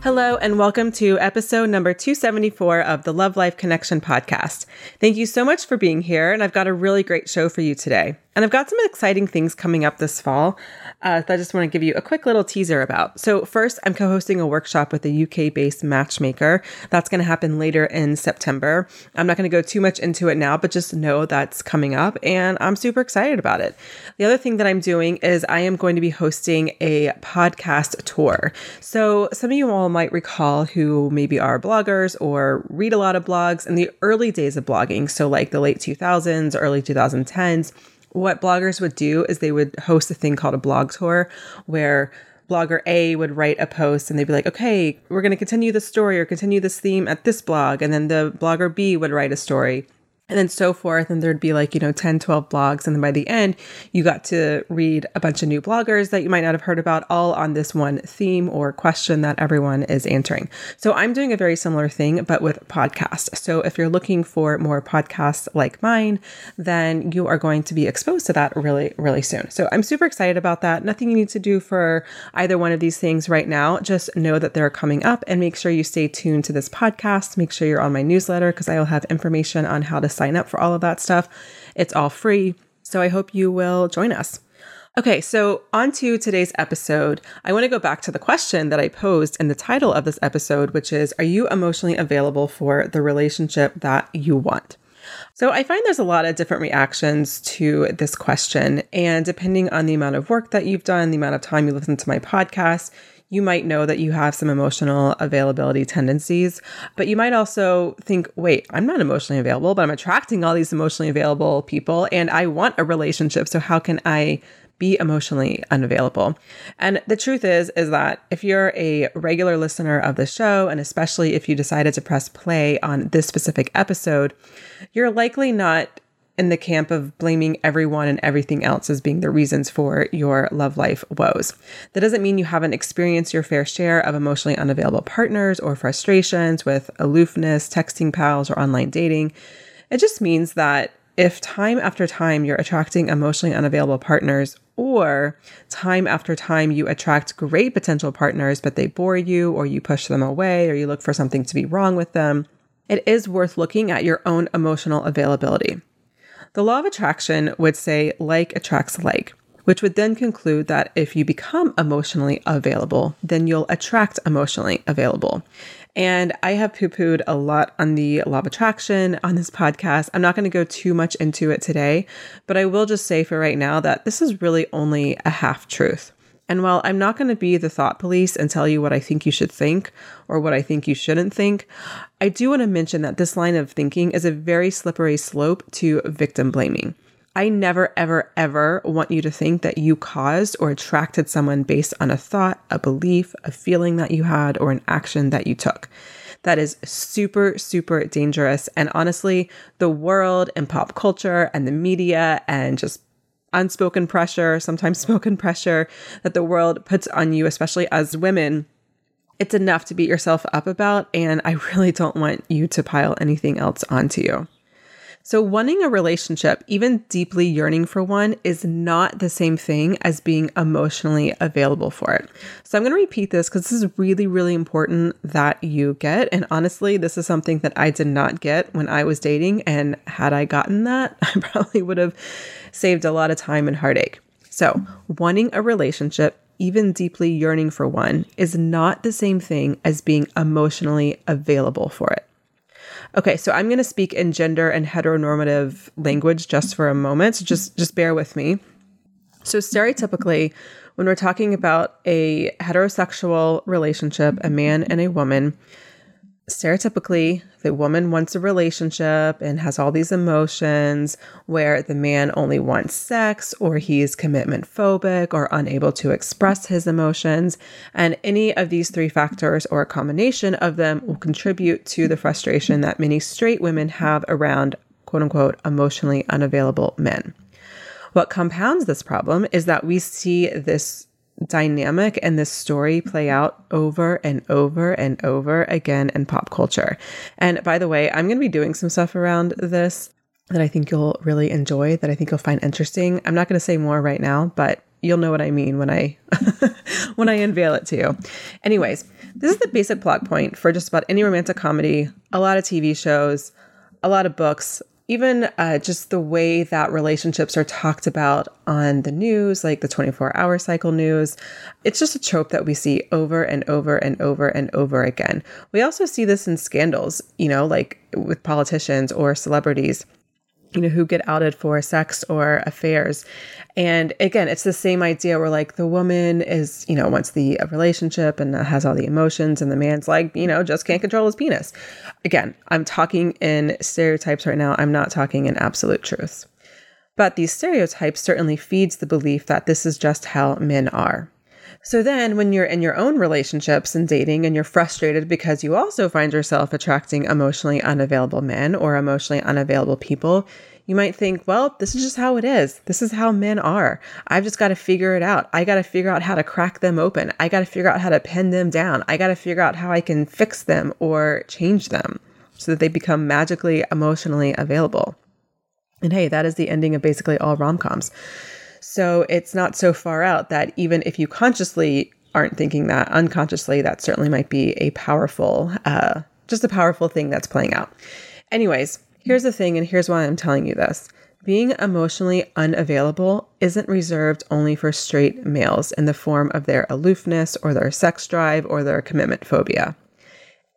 Hello, and welcome to episode number 274 of the Love Life Connection podcast. Thank you so much for being here, and I've got a really great show for you today. And I've got some exciting things coming up this fall uh, that I just want to give you a quick little teaser about. So, first, I'm co hosting a workshop with a UK based matchmaker. That's going to happen later in September. I'm not going to go too much into it now, but just know that's coming up, and I'm super excited about it. The other thing that I'm doing is I am going to be hosting a podcast tour. So, some of you all might recall who maybe are bloggers or read a lot of blogs in the early days of blogging. So, like the late 2000s, early 2010s what bloggers would do is they would host a thing called a blog tour where blogger A would write a post and they'd be like, okay, we're going to continue the story or continue this theme at this blog. And then the blogger B would write a story and then so forth. And there'd be like, you know, 10, 12 blogs. And then by the end, you got to read a bunch of new bloggers that you might not have heard about, all on this one theme or question that everyone is answering. So I'm doing a very similar thing, but with podcasts. So if you're looking for more podcasts like mine, then you are going to be exposed to that really, really soon. So I'm super excited about that. Nothing you need to do for either one of these things right now. Just know that they're coming up and make sure you stay tuned to this podcast. Make sure you're on my newsletter because I will have information on how to sign up for all of that stuff. It's all free. So I hope you will join us. Okay, so on to today's episode. I want to go back to the question that I posed in the title of this episode, which is Are you emotionally available for the relationship that you want? So I find there's a lot of different reactions to this question. And depending on the amount of work that you've done, the amount of time you listen to my podcast, you might know that you have some emotional availability tendencies, but you might also think, wait, I'm not emotionally available, but I'm attracting all these emotionally available people and I want a relationship. So how can I be emotionally unavailable. And the truth is is that if you're a regular listener of the show and especially if you decided to press play on this specific episode, you're likely not in the camp of blaming everyone and everything else as being the reasons for your love life woes. That doesn't mean you haven't experienced your fair share of emotionally unavailable partners or frustrations with aloofness, texting pals, or online dating. It just means that if time after time you're attracting emotionally unavailable partners, or time after time you attract great potential partners, but they bore you, or you push them away, or you look for something to be wrong with them, it is worth looking at your own emotional availability. The law of attraction would say like attracts like, which would then conclude that if you become emotionally available, then you'll attract emotionally available. And I have poo pooed a lot on the law of attraction on this podcast. I'm not going to go too much into it today, but I will just say for right now that this is really only a half truth. And while I'm not going to be the thought police and tell you what I think you should think or what I think you shouldn't think, I do want to mention that this line of thinking is a very slippery slope to victim blaming. I never, ever, ever want you to think that you caused or attracted someone based on a thought, a belief, a feeling that you had, or an action that you took. That is super, super dangerous. And honestly, the world and pop culture and the media and just unspoken pressure, sometimes spoken pressure that the world puts on you, especially as women, it's enough to beat yourself up about. And I really don't want you to pile anything else onto you. So, wanting a relationship, even deeply yearning for one, is not the same thing as being emotionally available for it. So, I'm going to repeat this because this is really, really important that you get. And honestly, this is something that I did not get when I was dating. And had I gotten that, I probably would have saved a lot of time and heartache. So, wanting a relationship, even deeply yearning for one, is not the same thing as being emotionally available for it. Okay, so I'm going to speak in gender and heteronormative language just for a moment. So just just bear with me. So stereotypically, when we're talking about a heterosexual relationship, a man and a woman, stereotypically, the woman wants a relationship and has all these emotions where the man only wants sex or he's commitment phobic or unable to express his emotions. And any of these three factors or a combination of them will contribute to the frustration that many straight women have around quote unquote emotionally unavailable men. What compounds this problem is that we see this dynamic and this story play mm-hmm. out over and over and over again in pop culture. And by the way, I'm going to be doing some stuff around this that I think you'll really enjoy, that I think you'll find interesting. I'm not going to say more right now, but you'll know what I mean when I when I unveil it to you. Anyways, this is the basic plot point for just about any romantic comedy, a lot of TV shows, a lot of books, even uh, just the way that relationships are talked about on the news, like the 24 hour cycle news, it's just a trope that we see over and over and over and over again. We also see this in scandals, you know, like with politicians or celebrities you know, who get outed for sex or affairs. And again, it's the same idea where like the woman is, you know, wants the uh, relationship and uh, has all the emotions, and the man's like, you know, just can't control his penis. Again, I'm talking in stereotypes right now. I'm not talking in absolute truths. But these stereotypes certainly feeds the belief that this is just how men are. So then, when you're in your own relationships and dating and you're frustrated because you also find yourself attracting emotionally unavailable men or emotionally unavailable people, you might think, well, this is just how it is. This is how men are. I've just got to figure it out. I got to figure out how to crack them open. I got to figure out how to pin them down. I got to figure out how I can fix them or change them so that they become magically emotionally available. And hey, that is the ending of basically all rom coms. So it's not so far out that even if you consciously aren't thinking that, unconsciously, that certainly might be a powerful, uh, just a powerful thing that's playing out. Anyways, here's the thing, and here's why I'm telling you this. Being emotionally unavailable isn't reserved only for straight males in the form of their aloofness or their sex drive or their commitment phobia.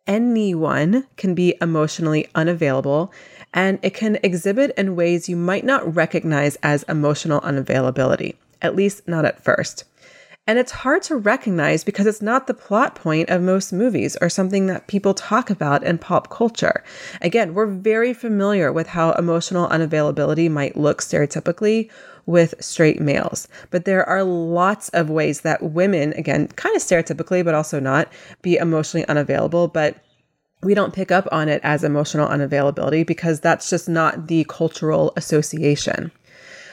Anyone can be emotionally unavailable and it can exhibit in ways you might not recognize as emotional unavailability, at least not at first. And it's hard to recognize because it's not the plot point of most movies or something that people talk about in pop culture. Again, we're very familiar with how emotional unavailability might look stereotypically with straight males, but there are lots of ways that women, again, kind of stereotypically, but also not, be emotionally unavailable. But we don't pick up on it as emotional unavailability because that's just not the cultural association.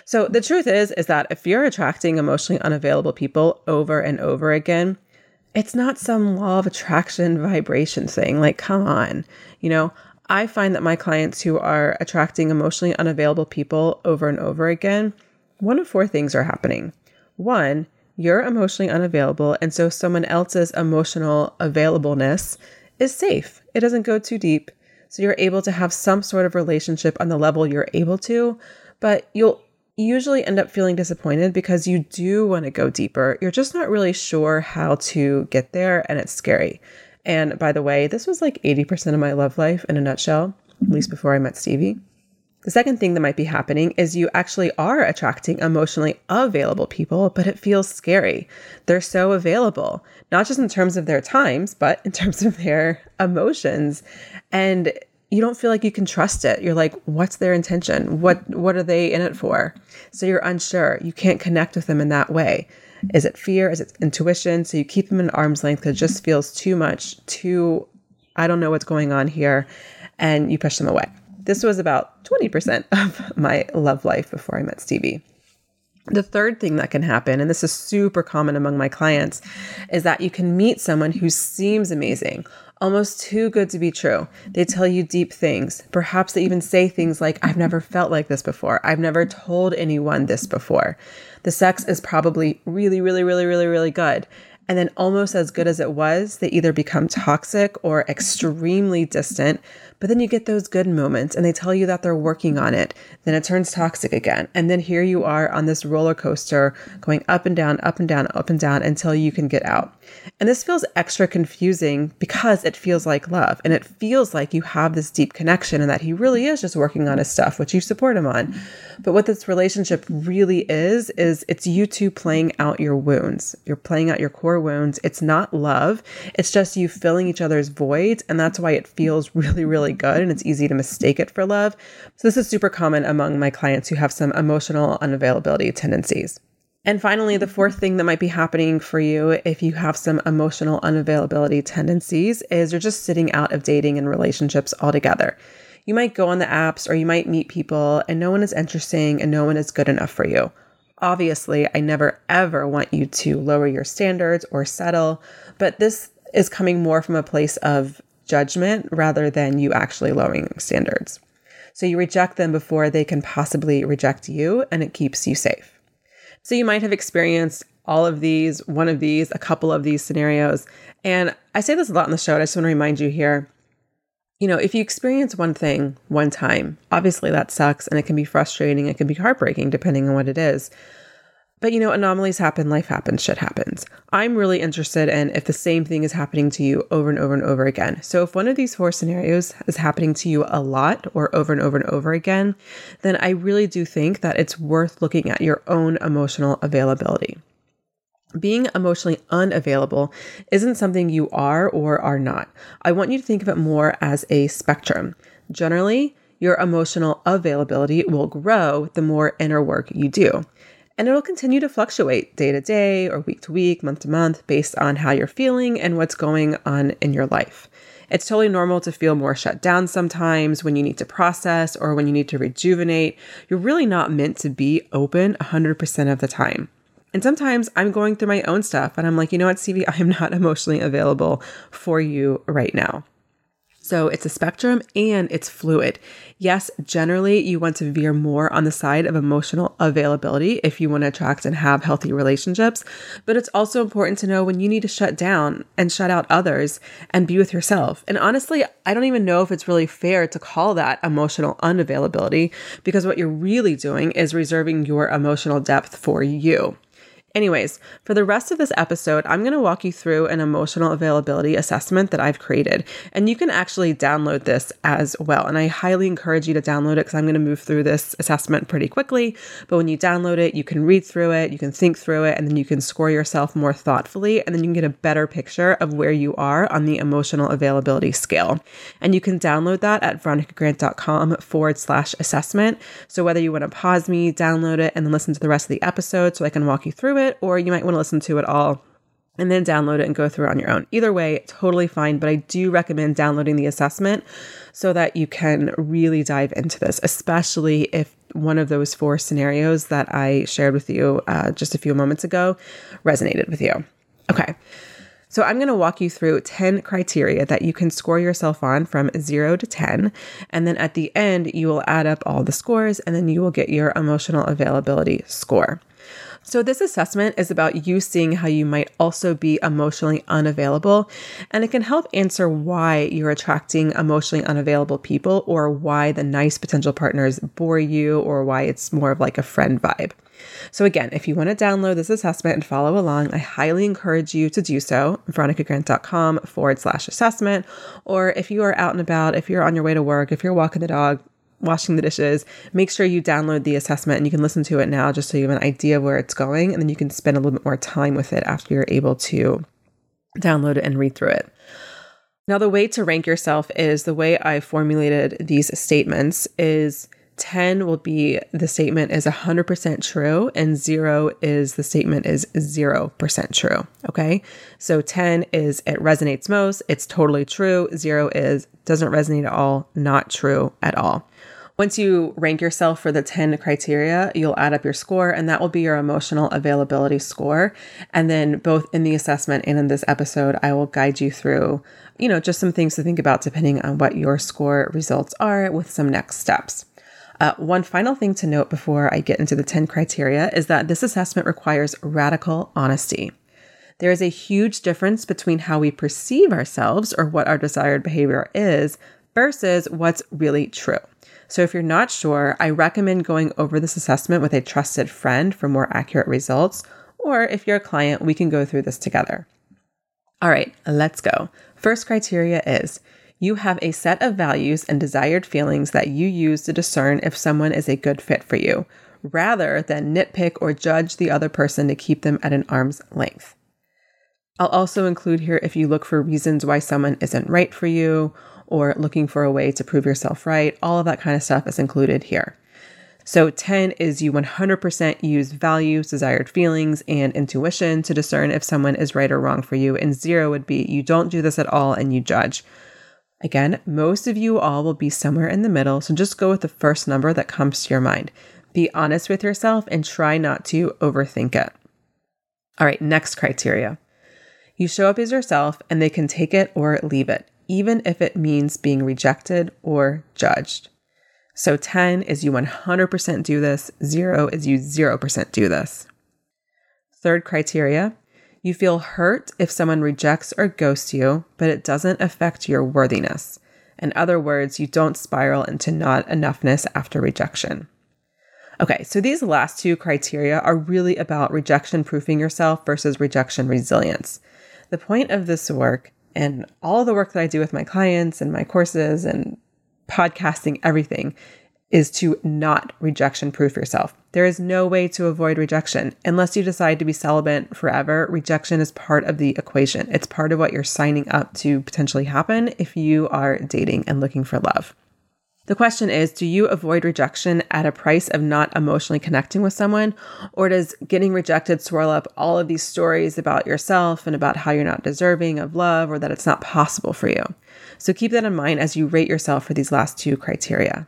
So the truth is is that if you're attracting emotionally unavailable people over and over again, it's not some law of attraction vibration thing. Like come on. You know, I find that my clients who are attracting emotionally unavailable people over and over again, one of four things are happening. One, you're emotionally unavailable and so someone else's emotional availableness is safe. It doesn't go too deep. So you're able to have some sort of relationship on the level you're able to, but you'll usually end up feeling disappointed because you do want to go deeper. You're just not really sure how to get there, and it's scary. And by the way, this was like 80% of my love life in a nutshell, at least before I met Stevie. The second thing that might be happening is you actually are attracting emotionally available people, but it feels scary. They're so available, not just in terms of their times, but in terms of their emotions. And you don't feel like you can trust it. You're like, what's their intention? What what are they in it for? So you're unsure. You can't connect with them in that way. Is it fear? Is it intuition? So you keep them at arm's length because it just feels too much, too I don't know what's going on here, and you push them away. This was about 20% of my love life before I met Stevie. The third thing that can happen, and this is super common among my clients, is that you can meet someone who seems amazing, almost too good to be true. They tell you deep things. Perhaps they even say things like, I've never felt like this before. I've never told anyone this before. The sex is probably really, really, really, really, really good. And then, almost as good as it was, they either become toxic or extremely distant but then you get those good moments and they tell you that they're working on it. Then it turns toxic again. And then here you are on this roller coaster going up and down, up and down, up and down until you can get out. And this feels extra confusing because it feels like love and it feels like you have this deep connection and that he really is just working on his stuff, which you support him on. But what this relationship really is, is it's you two playing out your wounds. You're playing out your core wounds. It's not love, it's just you filling each other's voids. And that's why it feels really, really good and it's easy to mistake it for love. So, this is super common among my clients who have some emotional unavailability tendencies. And finally, the fourth thing that might be happening for you if you have some emotional unavailability tendencies is you're just sitting out of dating and relationships altogether. You might go on the apps or you might meet people and no one is interesting and no one is good enough for you. Obviously, I never ever want you to lower your standards or settle, but this is coming more from a place of judgment rather than you actually lowering standards. So you reject them before they can possibly reject you, and it keeps you safe. So you might have experienced all of these, one of these, a couple of these scenarios. And I say this a lot in the show, and I just want to remind you here. You know, if you experience one thing one time, obviously that sucks and it can be frustrating, it can be heartbreaking depending on what it is. But you know, anomalies happen, life happens, shit happens. I'm really interested in if the same thing is happening to you over and over and over again. So if one of these four scenarios is happening to you a lot or over and over and over again, then I really do think that it's worth looking at your own emotional availability. Being emotionally unavailable isn't something you are or are not. I want you to think of it more as a spectrum. Generally, your emotional availability will grow the more inner work you do. And it'll continue to fluctuate day to day or week to week, month to month, based on how you're feeling and what's going on in your life. It's totally normal to feel more shut down sometimes when you need to process or when you need to rejuvenate. You're really not meant to be open 100% of the time. And sometimes I'm going through my own stuff and I'm like, you know what, Stevie, I am not emotionally available for you right now. So it's a spectrum and it's fluid. Yes, generally you want to veer more on the side of emotional availability if you want to attract and have healthy relationships, but it's also important to know when you need to shut down and shut out others and be with yourself. And honestly, I don't even know if it's really fair to call that emotional unavailability because what you're really doing is reserving your emotional depth for you. Anyways, for the rest of this episode, I'm going to walk you through an emotional availability assessment that I've created. And you can actually download this as well. And I highly encourage you to download it because I'm going to move through this assessment pretty quickly. But when you download it, you can read through it, you can think through it, and then you can score yourself more thoughtfully. And then you can get a better picture of where you are on the emotional availability scale. And you can download that at veronicagrant.com forward slash assessment. So whether you want to pause me, download it, and then listen to the rest of the episode so I can walk you through it, or you might want to listen to it all and then download it and go through it on your own. Either way, totally fine, but I do recommend downloading the assessment so that you can really dive into this, especially if one of those four scenarios that I shared with you uh, just a few moments ago resonated with you. Okay. So, I'm going to walk you through 10 criteria that you can score yourself on from 0 to 10. And then at the end, you will add up all the scores and then you will get your emotional availability score. So, this assessment is about you seeing how you might also be emotionally unavailable, and it can help answer why you're attracting emotionally unavailable people or why the nice potential partners bore you or why it's more of like a friend vibe. So, again, if you want to download this assessment and follow along, I highly encourage you to do so. veronicagrant.com forward slash assessment. Or if you are out and about, if you're on your way to work, if you're walking the dog, washing the dishes, make sure you download the assessment and you can listen to it now just so you have an idea of where it's going. And then you can spend a little bit more time with it after you're able to download it and read through it. Now, the way to rank yourself is the way I formulated these statements is 10 will be the statement is 100% true and 0 is the statement is 0% true, okay? So 10 is it resonates most, it's totally true. 0 is doesn't resonate at all, not true at all. Once you rank yourself for the 10 criteria, you'll add up your score, and that will be your emotional availability score. And then, both in the assessment and in this episode, I will guide you through, you know, just some things to think about depending on what your score results are with some next steps. Uh, one final thing to note before I get into the 10 criteria is that this assessment requires radical honesty. There is a huge difference between how we perceive ourselves or what our desired behavior is versus what's really true. So, if you're not sure, I recommend going over this assessment with a trusted friend for more accurate results. Or if you're a client, we can go through this together. All right, let's go. First criteria is you have a set of values and desired feelings that you use to discern if someone is a good fit for you, rather than nitpick or judge the other person to keep them at an arm's length. I'll also include here if you look for reasons why someone isn't right for you or looking for a way to prove yourself right. All of that kind of stuff is included here. So 10 is you 100% use values, desired feelings, and intuition to discern if someone is right or wrong for you. And zero would be you don't do this at all and you judge. Again, most of you all will be somewhere in the middle, so just go with the first number that comes to your mind. Be honest with yourself and try not to overthink it. All right, next criteria. You show up as yourself and they can take it or leave it even if it means being rejected or judged. So 10 is you 100% do this, 0 is you 0% do this. Third criteria you feel hurt if someone rejects or ghosts you, but it doesn't affect your worthiness. In other words, you don't spiral into not enoughness after rejection. Okay, so these last two criteria are really about rejection proofing yourself versus rejection resilience. The point of this work and all the work that I do with my clients and my courses and podcasting, everything is to not rejection proof yourself. There is no way to avoid rejection. Unless you decide to be celibate forever, rejection is part of the equation. It's part of what you're signing up to potentially happen if you are dating and looking for love. The question is Do you avoid rejection at a price of not emotionally connecting with someone? Or does getting rejected swirl up all of these stories about yourself and about how you're not deserving of love or that it's not possible for you? So keep that in mind as you rate yourself for these last two criteria.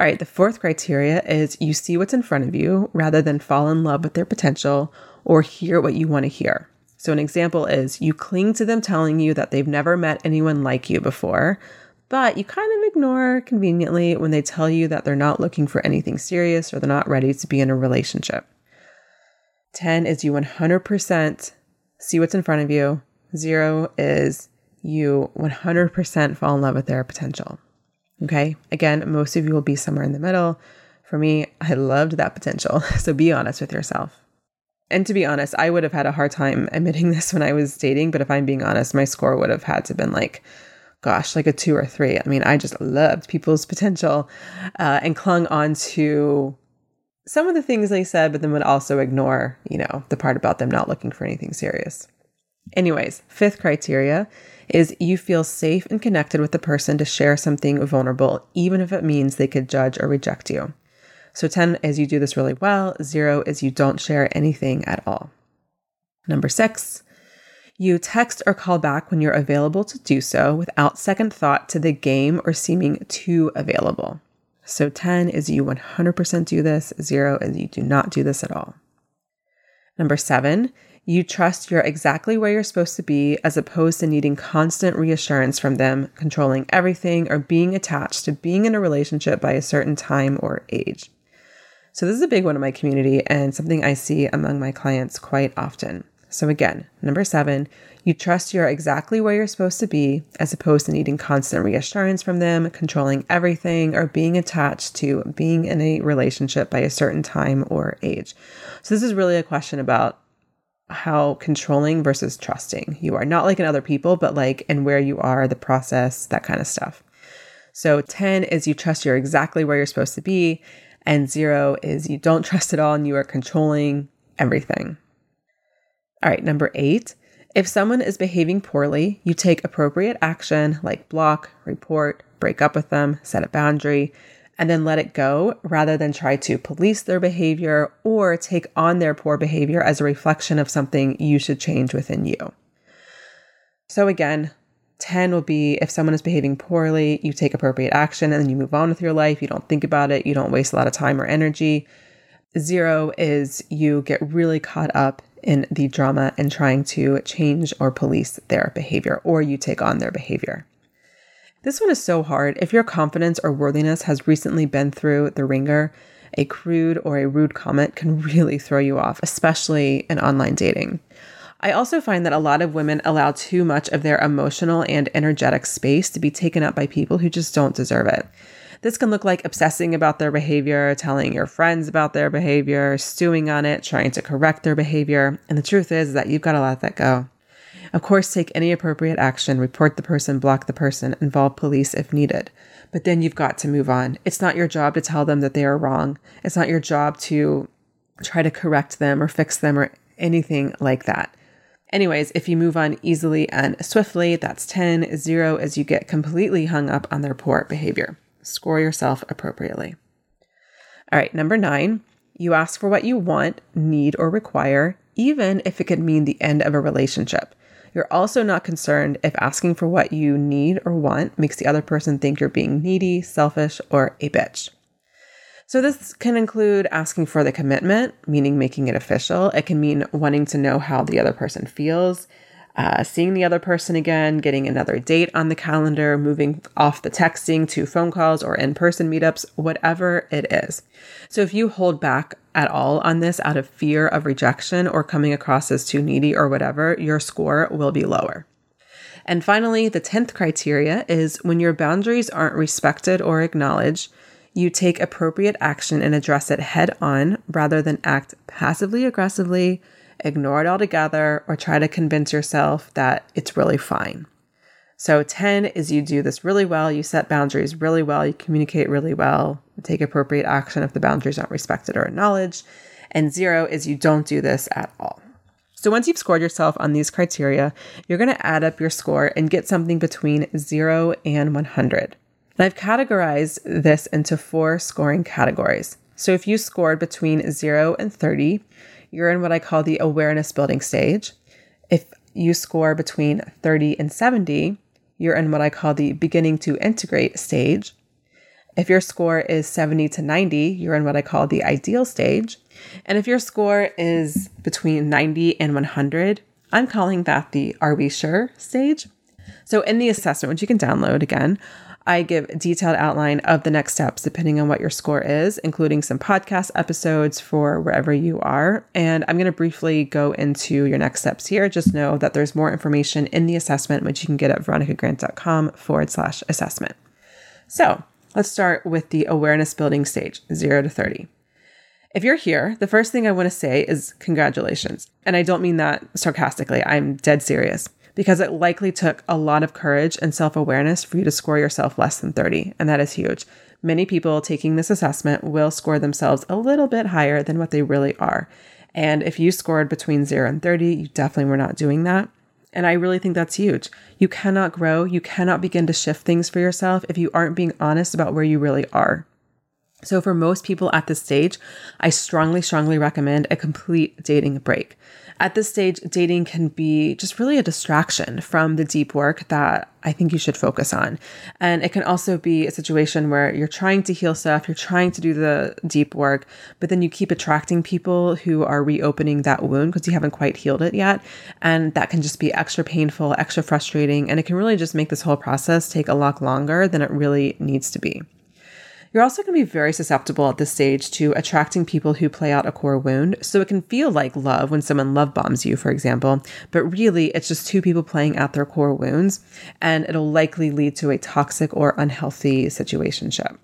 All right, the fourth criteria is you see what's in front of you rather than fall in love with their potential or hear what you want to hear. So, an example is you cling to them telling you that they've never met anyone like you before, but you kind of ignore conveniently when they tell you that they're not looking for anything serious or they're not ready to be in a relationship. 10 is you 100% see what's in front of you. Zero is you 100% fall in love with their potential. Okay. Again, most of you will be somewhere in the middle. For me, I loved that potential. So be honest with yourself. And to be honest, I would have had a hard time admitting this when I was dating, but if I'm being honest, my score would have had to been like gosh, like a two or three. I mean, I just loved people's potential uh, and clung on to some of the things they said, but then would also ignore, you know, the part about them not looking for anything serious. Anyways, fifth criteria is you feel safe and connected with the person to share something vulnerable, even if it means they could judge or reject you. So 10 is you do this really well, zero is you don't share anything at all. Number six, you text or call back when you're available to do so without second thought to the game or seeming too available. So 10 is you 100% do this, 0 is you do not do this at all. Number 7, you trust you're exactly where you're supposed to be as opposed to needing constant reassurance from them, controlling everything, or being attached to being in a relationship by a certain time or age. So, this is a big one in my community and something I see among my clients quite often. So, again, number seven, you trust you're exactly where you're supposed to be as opposed to needing constant reassurance from them, controlling everything, or being attached to being in a relationship by a certain time or age. So, this is really a question about how controlling versus trusting you are. Not like in other people, but like in where you are, the process, that kind of stuff. So 10 is you trust you're exactly where you're supposed to be, and zero is you don't trust at all and you are controlling everything. All right, number eight. If someone is behaving poorly, you take appropriate action like block, report, break up with them, set a boundary, and then let it go rather than try to police their behavior or take on their poor behavior as a reflection of something you should change within you. So, again, 10 will be if someone is behaving poorly, you take appropriate action and then you move on with your life. You don't think about it, you don't waste a lot of time or energy. Zero is you get really caught up in the drama and trying to change or police their behavior, or you take on their behavior. This one is so hard. If your confidence or worthiness has recently been through the ringer, a crude or a rude comment can really throw you off, especially in online dating. I also find that a lot of women allow too much of their emotional and energetic space to be taken up by people who just don't deserve it. This can look like obsessing about their behavior, telling your friends about their behavior, stewing on it, trying to correct their behavior. And the truth is that you've got to let that go. Of course, take any appropriate action, report the person, block the person, involve police if needed. But then you've got to move on. It's not your job to tell them that they are wrong. It's not your job to try to correct them or fix them or anything like that. Anyways, if you move on easily and swiftly, that's 10. Zero is you get completely hung up on their poor behavior. Score yourself appropriately. All right, number nine, you ask for what you want, need, or require, even if it could mean the end of a relationship. You're also not concerned if asking for what you need or want makes the other person think you're being needy, selfish, or a bitch. So, this can include asking for the commitment, meaning making it official. It can mean wanting to know how the other person feels uh, seeing the other person again, getting another date on the calendar, moving off the texting to phone calls or in person meetups, whatever it is. So if you hold back at all on this out of fear of rejection or coming across as too needy or whatever, your score will be lower. And finally, the 10th criteria is when your boundaries aren't respected or acknowledged, you take appropriate action and address it head on rather than act passively aggressively ignore it altogether, or try to convince yourself that it's really fine. So, 10 is you do this really well, you set boundaries really well, you communicate really well, take appropriate action if the boundaries aren't respected or acknowledged. And zero is you don't do this at all. So, once you've scored yourself on these criteria, you're going to add up your score and get something between zero and 100. And I've categorized this into four scoring categories. So, if you scored between zero and 30, you're in what I call the awareness building stage. If you score between 30 and 70, you're in what I call the beginning to integrate stage. If your score is 70 to 90, you're in what I call the ideal stage. And if your score is between 90 and 100, I'm calling that the are we sure stage. So in the assessment, which you can download again, I give a detailed outline of the next steps depending on what your score is, including some podcast episodes for wherever you are. And I'm going to briefly go into your next steps here. Just know that there's more information in the assessment, which you can get at veronicagrant.com forward slash assessment. So let's start with the awareness building stage, zero to 30. If you're here, the first thing I want to say is congratulations. And I don't mean that sarcastically, I'm dead serious because it likely took a lot of courage and self awareness for you to score yourself less than 30, and that is huge. Many people taking this assessment will score themselves a little bit higher than what they really are. And if you scored between 0 and 30, you definitely were not doing that. And I really think that's huge. You cannot grow, you cannot begin to shift things for yourself if you aren't being honest about where you really are. So, for most people at this stage, I strongly, strongly recommend a complete dating break. At this stage, dating can be just really a distraction from the deep work that I think you should focus on. And it can also be a situation where you're trying to heal stuff, you're trying to do the deep work, but then you keep attracting people who are reopening that wound because you haven't quite healed it yet. And that can just be extra painful, extra frustrating, and it can really just make this whole process take a lot longer than it really needs to be. You're also going to be very susceptible at this stage to attracting people who play out a core wound. So it can feel like love when someone love bombs you, for example, but really it's just two people playing out their core wounds, and it'll likely lead to a toxic or unhealthy situationship.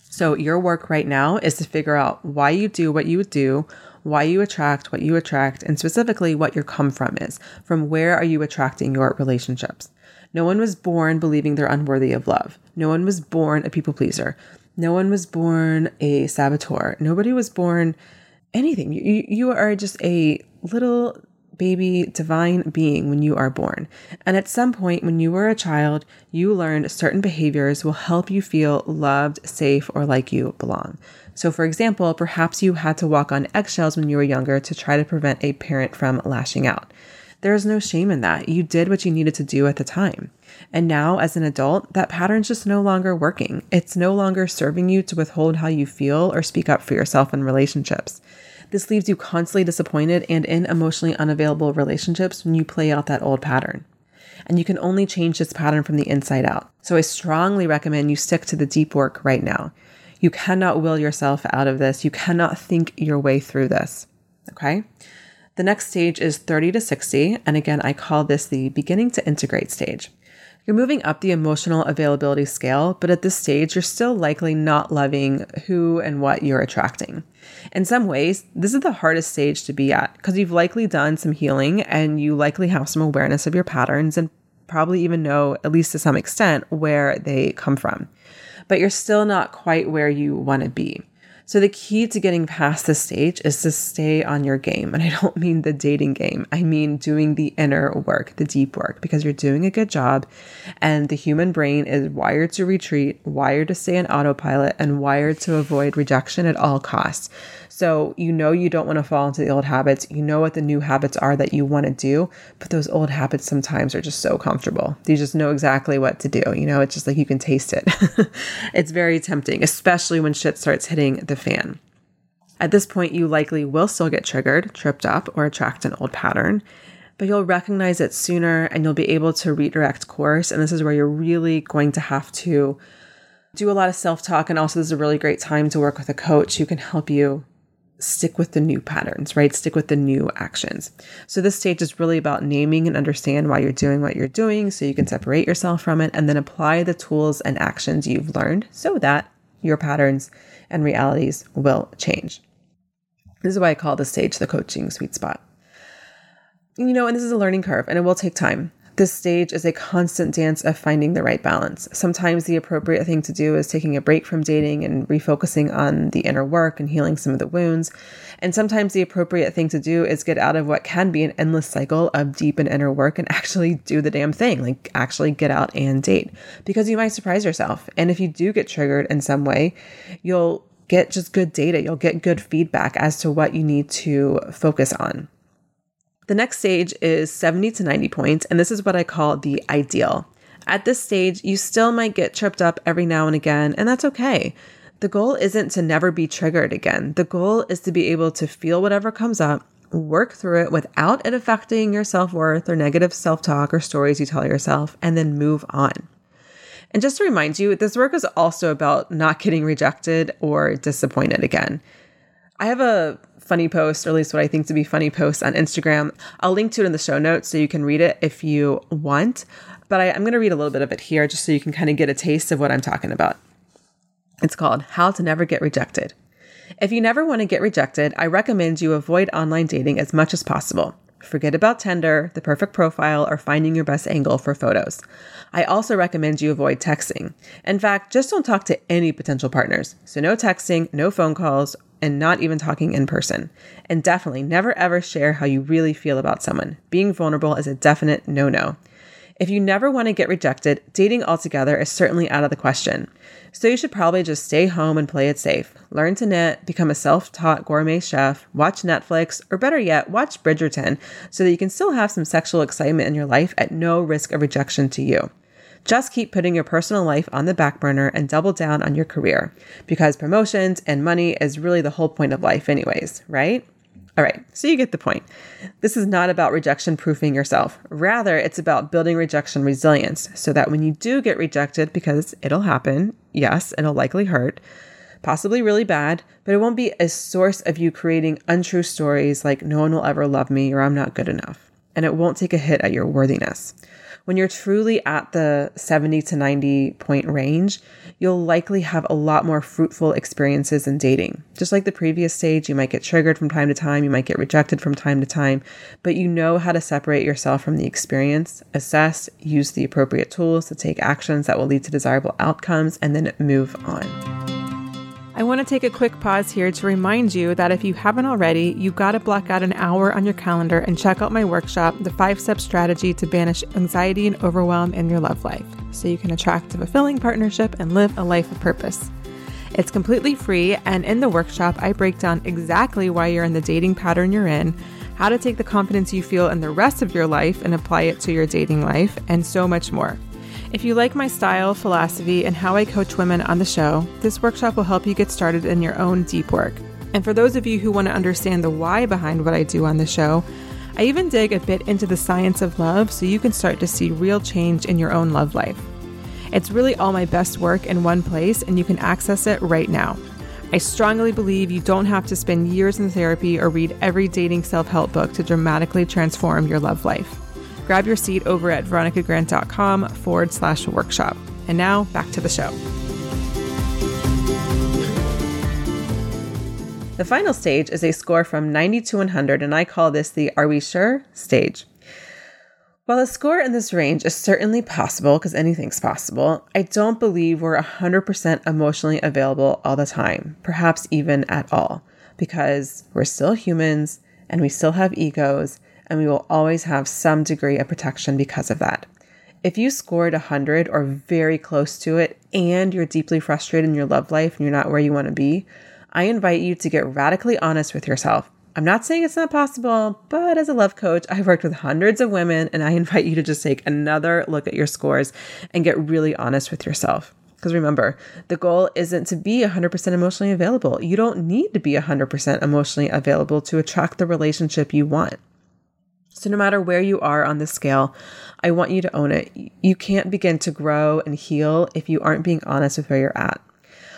So your work right now is to figure out why you do what you would do, why you attract what you attract, and specifically what your come from is. From where are you attracting your relationships? No one was born believing they're unworthy of love. No one was born a people pleaser. No one was born a saboteur. Nobody was born anything. You, you are just a little baby divine being when you are born. And at some point when you were a child, you learned certain behaviors will help you feel loved, safe, or like you belong. So, for example, perhaps you had to walk on eggshells when you were younger to try to prevent a parent from lashing out. There is no shame in that. You did what you needed to do at the time. And now, as an adult, that pattern's just no longer working. It's no longer serving you to withhold how you feel or speak up for yourself in relationships. This leaves you constantly disappointed and in emotionally unavailable relationships when you play out that old pattern. And you can only change this pattern from the inside out. So I strongly recommend you stick to the deep work right now. You cannot will yourself out of this. You cannot think your way through this. Okay? The next stage is 30 to 60. And again, I call this the beginning to integrate stage. You're moving up the emotional availability scale, but at this stage, you're still likely not loving who and what you're attracting. In some ways, this is the hardest stage to be at because you've likely done some healing and you likely have some awareness of your patterns and probably even know, at least to some extent, where they come from. But you're still not quite where you want to be. So, the key to getting past this stage is to stay on your game. And I don't mean the dating game, I mean doing the inner work, the deep work, because you're doing a good job. And the human brain is wired to retreat, wired to stay on autopilot, and wired to avoid rejection at all costs. So you know you don't want to fall into the old habits. You know what the new habits are that you want to do, but those old habits sometimes are just so comfortable. You just know exactly what to do. You know, it's just like you can taste it. it's very tempting, especially when shit starts hitting the fan. At this point, you likely will still get triggered, tripped up, or attract an old pattern but you'll recognize it sooner and you'll be able to redirect course. And this is where you're really going to have to do a lot of self talk. And also, this is a really great time to work with a coach who can help you stick with the new patterns, right? Stick with the new actions. So this stage is really about naming and understand why you're doing what you're doing so you can separate yourself from it and then apply the tools and actions you've learned so that your patterns and realities will change. This is why I call this stage the coaching sweet spot. You know, and this is a learning curve and it will take time. This stage is a constant dance of finding the right balance. Sometimes the appropriate thing to do is taking a break from dating and refocusing on the inner work and healing some of the wounds. And sometimes the appropriate thing to do is get out of what can be an endless cycle of deep and inner work and actually do the damn thing, like actually get out and date. Because you might surprise yourself. And if you do get triggered in some way, you'll get just good data, you'll get good feedback as to what you need to focus on. The next stage is 70 to 90 points, and this is what I call the ideal. At this stage, you still might get tripped up every now and again, and that's okay. The goal isn't to never be triggered again. The goal is to be able to feel whatever comes up, work through it without it affecting your self worth or negative self talk or stories you tell yourself, and then move on. And just to remind you, this work is also about not getting rejected or disappointed again. I have a funny posts, or at least what I think to be funny posts on Instagram. I'll link to it in the show notes so you can read it if you want. But I, I'm going to read a little bit of it here just so you can kind of get a taste of what I'm talking about. It's called How to Never Get Rejected. If you never want to get rejected, I recommend you avoid online dating as much as possible. Forget about Tinder, the perfect profile, or finding your best angle for photos. I also recommend you avoid texting. In fact, just don't talk to any potential partners. So, no texting, no phone calls, and not even talking in person. And definitely never ever share how you really feel about someone. Being vulnerable is a definite no no. If you never want to get rejected, dating altogether is certainly out of the question. So you should probably just stay home and play it safe. Learn to knit, become a self taught gourmet chef, watch Netflix, or better yet, watch Bridgerton so that you can still have some sexual excitement in your life at no risk of rejection to you. Just keep putting your personal life on the back burner and double down on your career because promotions and money is really the whole point of life, anyways, right? All right, so you get the point. This is not about rejection proofing yourself. Rather, it's about building rejection resilience so that when you do get rejected, because it'll happen, yes, it'll likely hurt, possibly really bad, but it won't be a source of you creating untrue stories like no one will ever love me or I'm not good enough. And it won't take a hit at your worthiness. When you're truly at the 70 to 90 point range, you'll likely have a lot more fruitful experiences in dating. Just like the previous stage, you might get triggered from time to time, you might get rejected from time to time, but you know how to separate yourself from the experience, assess, use the appropriate tools to take actions that will lead to desirable outcomes, and then move on. I want to take a quick pause here to remind you that if you haven't already, you've got to block out an hour on your calendar and check out my workshop, The Five Step Strategy to Banish Anxiety and Overwhelm in Your Love Life, so you can attract a fulfilling partnership and live a life of purpose. It's completely free, and in the workshop, I break down exactly why you're in the dating pattern you're in, how to take the confidence you feel in the rest of your life and apply it to your dating life, and so much more. If you like my style, philosophy, and how I coach women on the show, this workshop will help you get started in your own deep work. And for those of you who want to understand the why behind what I do on the show, I even dig a bit into the science of love so you can start to see real change in your own love life. It's really all my best work in one place, and you can access it right now. I strongly believe you don't have to spend years in therapy or read every dating self help book to dramatically transform your love life. Grab your seat over at veronicagrant.com forward slash workshop. And now back to the show. The final stage is a score from 90 to 100, and I call this the Are We Sure stage. While a score in this range is certainly possible, because anything's possible, I don't believe we're 100% emotionally available all the time, perhaps even at all, because we're still humans and we still have egos and we will always have some degree of protection because of that. If you scored 100 or very close to it and you're deeply frustrated in your love life and you're not where you want to be, I invite you to get radically honest with yourself. I'm not saying it's not possible, but as a love coach, I've worked with hundreds of women and I invite you to just take another look at your scores and get really honest with yourself. Because remember, the goal isn't to be 100% emotionally available. You don't need to be 100% emotionally available to attract the relationship you want. So, no matter where you are on the scale, I want you to own it. You can't begin to grow and heal if you aren't being honest with where you're at.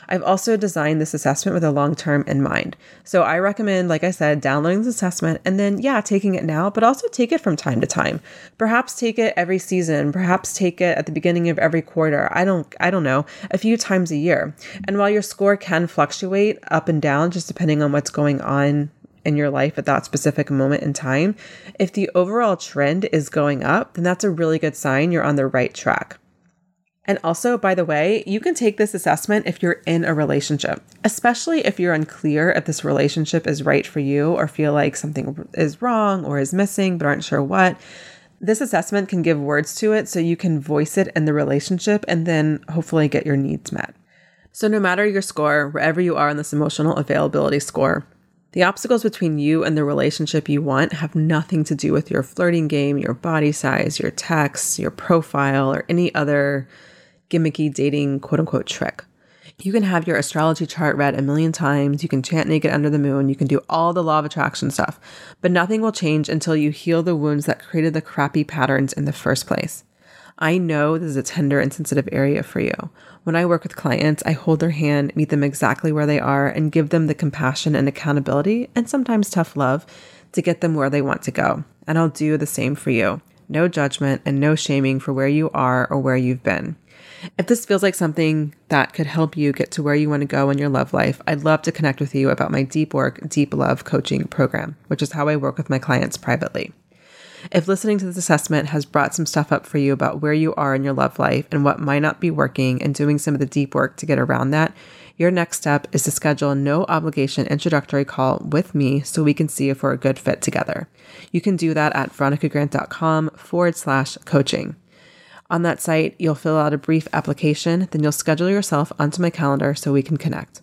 I've also designed this assessment with a long term in mind. So I recommend, like I said, downloading this assessment and then, yeah, taking it now, but also take it from time to time. Perhaps take it every season, perhaps take it at the beginning of every quarter. I don't I don't know, a few times a year. And while your score can fluctuate up and down just depending on what's going on in your life at that specific moment in time, if the overall trend is going up, then that's a really good sign you're on the right track. And also, by the way, you can take this assessment if you're in a relationship, especially if you're unclear if this relationship is right for you or feel like something is wrong or is missing but aren't sure what. This assessment can give words to it so you can voice it in the relationship and then hopefully get your needs met. So, no matter your score, wherever you are on this emotional availability score, the obstacles between you and the relationship you want have nothing to do with your flirting game, your body size, your texts, your profile, or any other gimmicky dating quote unquote trick. You can have your astrology chart read a million times. You can chant naked under the moon. You can do all the law of attraction stuff, but nothing will change until you heal the wounds that created the crappy patterns in the first place. I know this is a tender and sensitive area for you. When I work with clients, I hold their hand, meet them exactly where they are, and give them the compassion and accountability, and sometimes tough love, to get them where they want to go. And I'll do the same for you. No judgment and no shaming for where you are or where you've been. If this feels like something that could help you get to where you want to go in your love life, I'd love to connect with you about my Deep Work, Deep Love coaching program, which is how I work with my clients privately. If listening to this assessment has brought some stuff up for you about where you are in your love life and what might not be working and doing some of the deep work to get around that, your next step is to schedule a no obligation introductory call with me so we can see if we're a good fit together. You can do that at veronicagrant.com forward slash coaching. On that site, you'll fill out a brief application, then you'll schedule yourself onto my calendar so we can connect.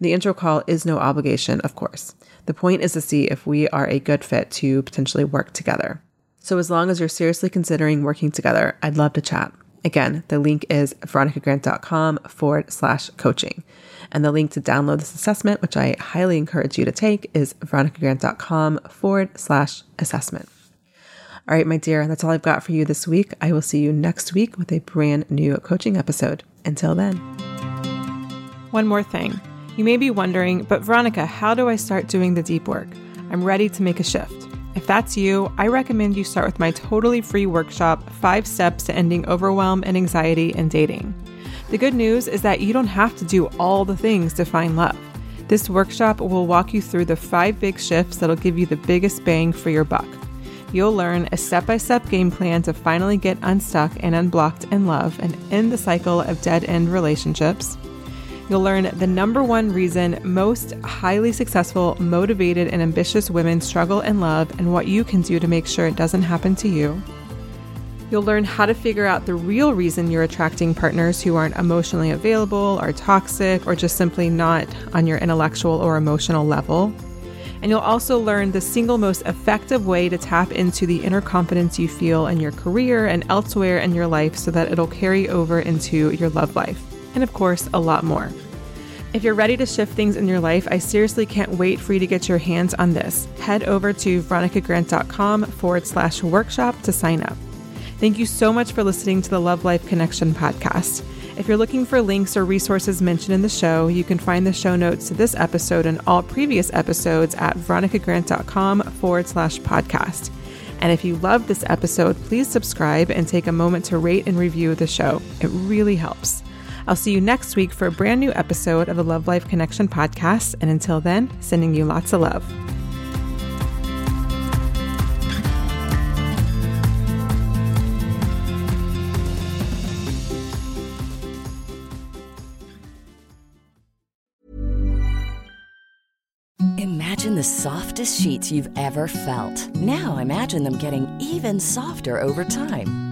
The intro call is no obligation, of course. The point is to see if we are a good fit to potentially work together. So, as long as you're seriously considering working together, I'd love to chat. Again, the link is veronicagrant.com forward slash coaching. And the link to download this assessment, which I highly encourage you to take, is veronicagrant.com forward slash assessment. All right, my dear, that's all I've got for you this week. I will see you next week with a brand new coaching episode. Until then. One more thing. You may be wondering, but Veronica, how do I start doing the deep work? I'm ready to make a shift. If that's you, I recommend you start with my totally free workshop, Five Steps to Ending Overwhelm and Anxiety in Dating. The good news is that you don't have to do all the things to find love. This workshop will walk you through the five big shifts that'll give you the biggest bang for your buck. You'll learn a step by step game plan to finally get unstuck and unblocked in love and end the cycle of dead end relationships. You'll learn the number one reason most highly successful, motivated, and ambitious women struggle in love and what you can do to make sure it doesn't happen to you. You'll learn how to figure out the real reason you're attracting partners who aren't emotionally available, are toxic, or just simply not on your intellectual or emotional level. And you'll also learn the single most effective way to tap into the inner confidence you feel in your career and elsewhere in your life so that it'll carry over into your love life. And of course, a lot more. If you're ready to shift things in your life, I seriously can't wait for you to get your hands on this. Head over to veronicagrant.com forward slash workshop to sign up. Thank you so much for listening to the Love Life Connection podcast. If you're looking for links or resources mentioned in the show, you can find the show notes to this episode and all previous episodes at veronicagrant.com forward slash podcast. And if you love this episode, please subscribe and take a moment to rate and review the show. It really helps. I'll see you next week for a brand new episode of the Love Life Connection podcast. And until then, sending you lots of love. Imagine the softest sheets you've ever felt. Now imagine them getting even softer over time.